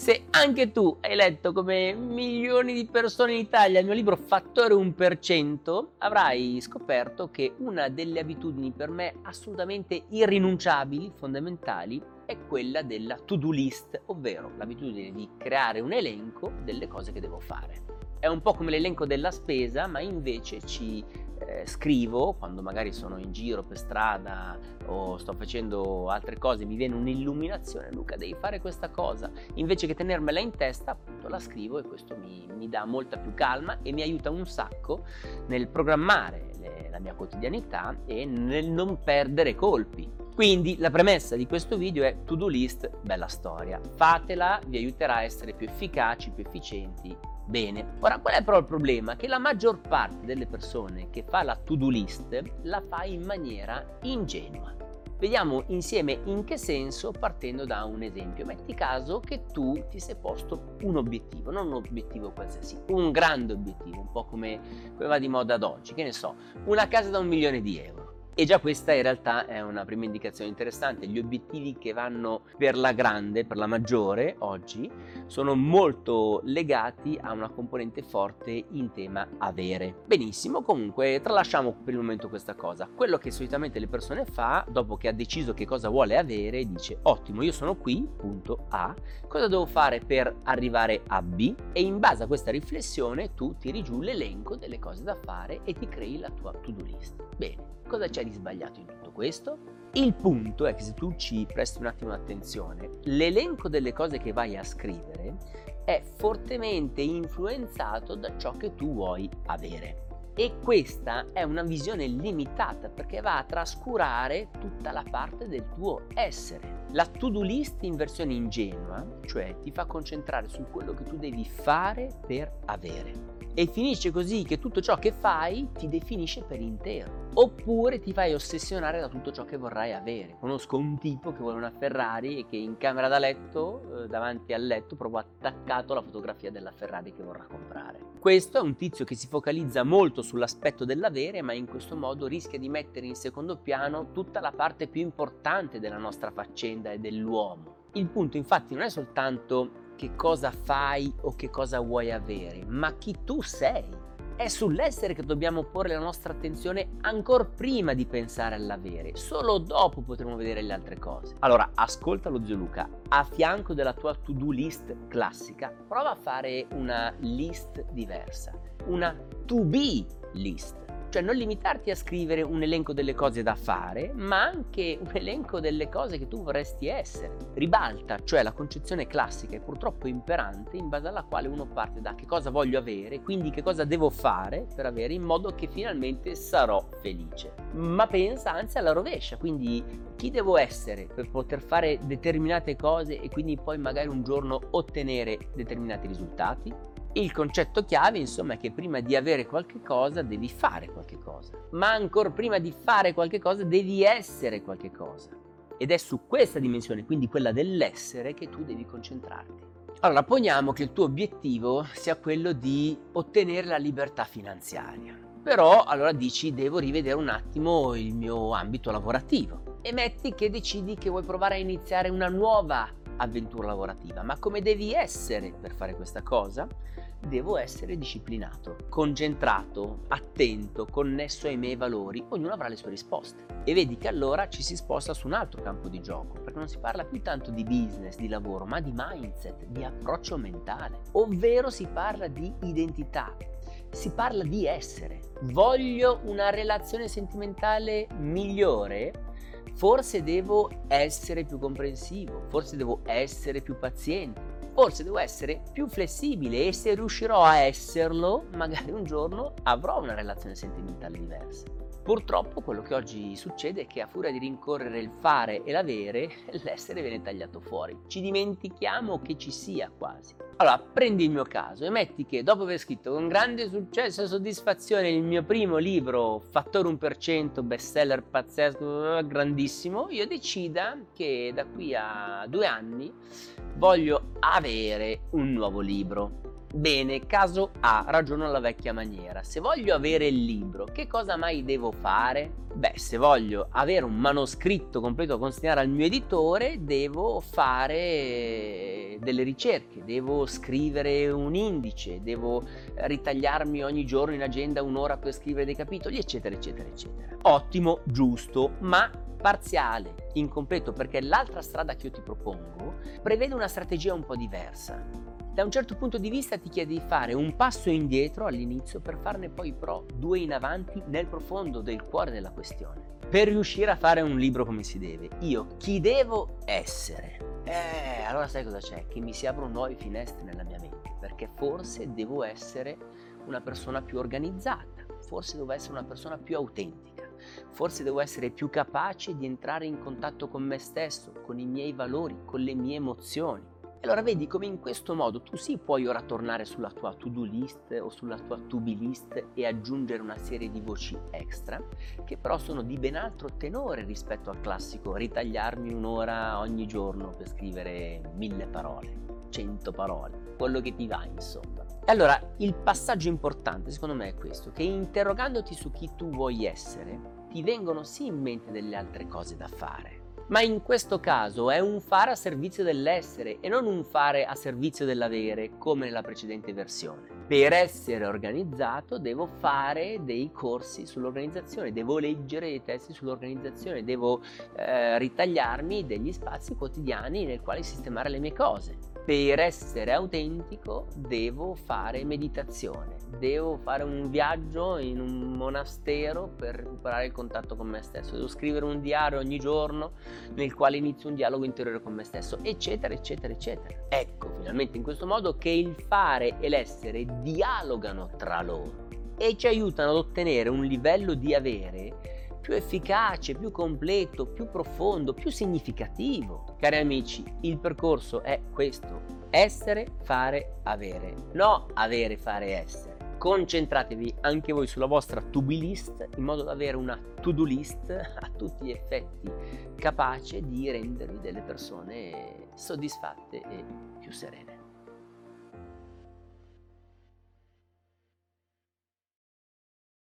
Se anche tu hai letto come milioni di persone in Italia il mio libro Fattore 1%, avrai scoperto che una delle abitudini per me assolutamente irrinunciabili, fondamentali, è quella della to-do list, ovvero l'abitudine di creare un elenco delle cose che devo fare. È un po' come l'elenco della spesa, ma invece ci eh, scrivo quando magari sono in giro per strada o sto facendo altre cose, mi viene un'illuminazione, Luca devi fare questa cosa, invece che tenermela in testa appunto la scrivo e questo mi, mi dà molta più calma e mi aiuta un sacco nel programmare le, la mia quotidianità e nel non perdere colpi. Quindi la premessa di questo video è to-do list, bella storia. Fatela, vi aiuterà a essere più efficaci, più efficienti Bene, ora qual è però il problema? Che la maggior parte delle persone che fa la to-do list la fa in maniera ingenua. Vediamo insieme in che senso partendo da un esempio. Metti caso che tu ti sei posto un obiettivo, non un obiettivo qualsiasi, un grande obiettivo, un po' come, come va di moda ad oggi, che ne so, una casa da un milione di euro. E già questa in realtà è una prima indicazione interessante. Gli obiettivi che vanno per la grande, per la maggiore oggi, sono molto legati a una componente forte in tema avere. Benissimo, comunque tralasciamo per il momento questa cosa. Quello che solitamente le persone fa, dopo che ha deciso che cosa vuole avere, dice ottimo, io sono qui, punto A, cosa devo fare per arrivare a B? E in base a questa riflessione tu tiri giù l'elenco delle cose da fare e ti crei la tua to-do list. Bene, cosa c'è di sbagliato in tutto questo? Il punto è che se tu ci presti un attimo attenzione, l'elenco delle cose che vai a scrivere è fortemente influenzato da ciò che tu vuoi avere. E questa è una visione limitata perché va a trascurare tutta la parte del tuo essere. La to-do list in versione ingenua, cioè ti fa concentrare su quello che tu devi fare per avere e finisce così che tutto ciò che fai ti definisce per intero. Oppure ti fai ossessionare da tutto ciò che vorrai avere. Conosco un tipo che vuole una Ferrari e che in camera da letto, eh, davanti al letto, proprio attaccato la fotografia della Ferrari che vorrà comprare. Questo è un tizio che si focalizza molto sull'aspetto dell'avere, ma in questo modo rischia di mettere in secondo piano tutta la parte più importante della nostra faccenda e dell'uomo. Il punto infatti non è soltanto che cosa fai o che cosa vuoi avere, ma chi tu sei. È sull'essere che dobbiamo porre la nostra attenzione ancora prima di pensare all'avere, solo dopo potremo vedere le altre cose. Allora, ascolta lo zio Luca, a fianco della tua to-do list classica, prova a fare una list diversa, una to-be list cioè non limitarti a scrivere un elenco delle cose da fare, ma anche un elenco delle cose che tu vorresti essere. Ribalta, cioè la concezione classica e purtroppo imperante in base alla quale uno parte da che cosa voglio avere, quindi che cosa devo fare per avere in modo che finalmente sarò felice. Ma pensa anzi alla rovescia, quindi chi devo essere per poter fare determinate cose e quindi poi magari un giorno ottenere determinati risultati? Il concetto chiave, insomma, è che prima di avere qualche cosa devi fare qualche cosa, ma ancora prima di fare qualche cosa devi essere qualche cosa. Ed è su questa dimensione, quindi quella dell'essere, che tu devi concentrarti. Allora, poniamo che il tuo obiettivo sia quello di ottenere la libertà finanziaria. Però allora dici devo rivedere un attimo il mio ambito lavorativo e metti che decidi che vuoi provare a iniziare una nuova avventura lavorativa, ma come devi essere per fare questa cosa? Devo essere disciplinato, concentrato, attento, connesso ai miei valori, ognuno avrà le sue risposte. E vedi che allora ci si sposta su un altro campo di gioco, perché non si parla più tanto di business, di lavoro, ma di mindset, di approccio mentale, ovvero si parla di identità, si parla di essere. Voglio una relazione sentimentale migliore? Forse devo essere più comprensivo, forse devo essere più paziente, forse devo essere più flessibile e se riuscirò a esserlo, magari un giorno avrò una relazione sentimentale diversa. Purtroppo quello che oggi succede è che a furia di rincorrere il fare e l'avere, l'essere viene tagliato fuori. Ci dimentichiamo che ci sia quasi. Allora, prendi il mio caso e metti che dopo aver scritto con grande successo e soddisfazione il mio primo libro, Fattore 1%, bestseller pazzesco, grandissimo, io decida che da qui a due anni voglio avere un nuovo libro. Bene, caso A, ragiono alla vecchia maniera. Se voglio avere il libro, che cosa mai devo fare? Beh, se voglio avere un manoscritto completo da consegnare al mio editore, devo fare delle ricerche, devo scrivere un indice, devo ritagliarmi ogni giorno in agenda un'ora per scrivere dei capitoli, eccetera, eccetera, eccetera. Ottimo, giusto, ma parziale, incompleto, perché l'altra strada che io ti propongo prevede una strategia un po' diversa da un certo punto di vista ti chiede di fare un passo indietro all'inizio per farne poi però due in avanti nel profondo del cuore della questione. Per riuscire a fare un libro come si deve, io chi devo essere? Eh, allora sai cosa c'è? Che mi si aprono nuove finestre nella mia mente, perché forse devo essere una persona più organizzata, forse devo essere una persona più autentica, forse devo essere più capace di entrare in contatto con me stesso, con i miei valori, con le mie emozioni allora vedi come in questo modo tu sì puoi ora tornare sulla tua to-do list o sulla tua to-be list e aggiungere una serie di voci extra che però sono di ben altro tenore rispetto al classico ritagliarmi un'ora ogni giorno per scrivere mille parole, cento parole, quello che ti va insomma. E allora il passaggio importante secondo me è questo, che interrogandoti su chi tu vuoi essere, ti vengono sì in mente delle altre cose da fare ma in questo caso è un fare a servizio dell'essere e non un fare a servizio dell'avere come nella precedente versione. Per essere organizzato devo fare dei corsi sull'organizzazione, devo leggere dei testi sull'organizzazione, devo eh, ritagliarmi degli spazi quotidiani nel quale sistemare le mie cose per essere autentico devo fare meditazione, devo fare un viaggio in un monastero per recuperare il contatto con me stesso, devo scrivere un diario ogni giorno nel quale inizio un dialogo interiore con me stesso, eccetera, eccetera, eccetera. Ecco, finalmente in questo modo che il fare e l'essere dialogano tra loro e ci aiutano ad ottenere un livello di avere più efficace, più completo, più profondo, più significativo. Cari amici, il percorso è questo. Essere, fare, avere. No avere, fare, essere. Concentratevi anche voi sulla vostra to-be list in modo da avere una to-do list a tutti gli effetti capace di rendervi delle persone soddisfatte e più serene.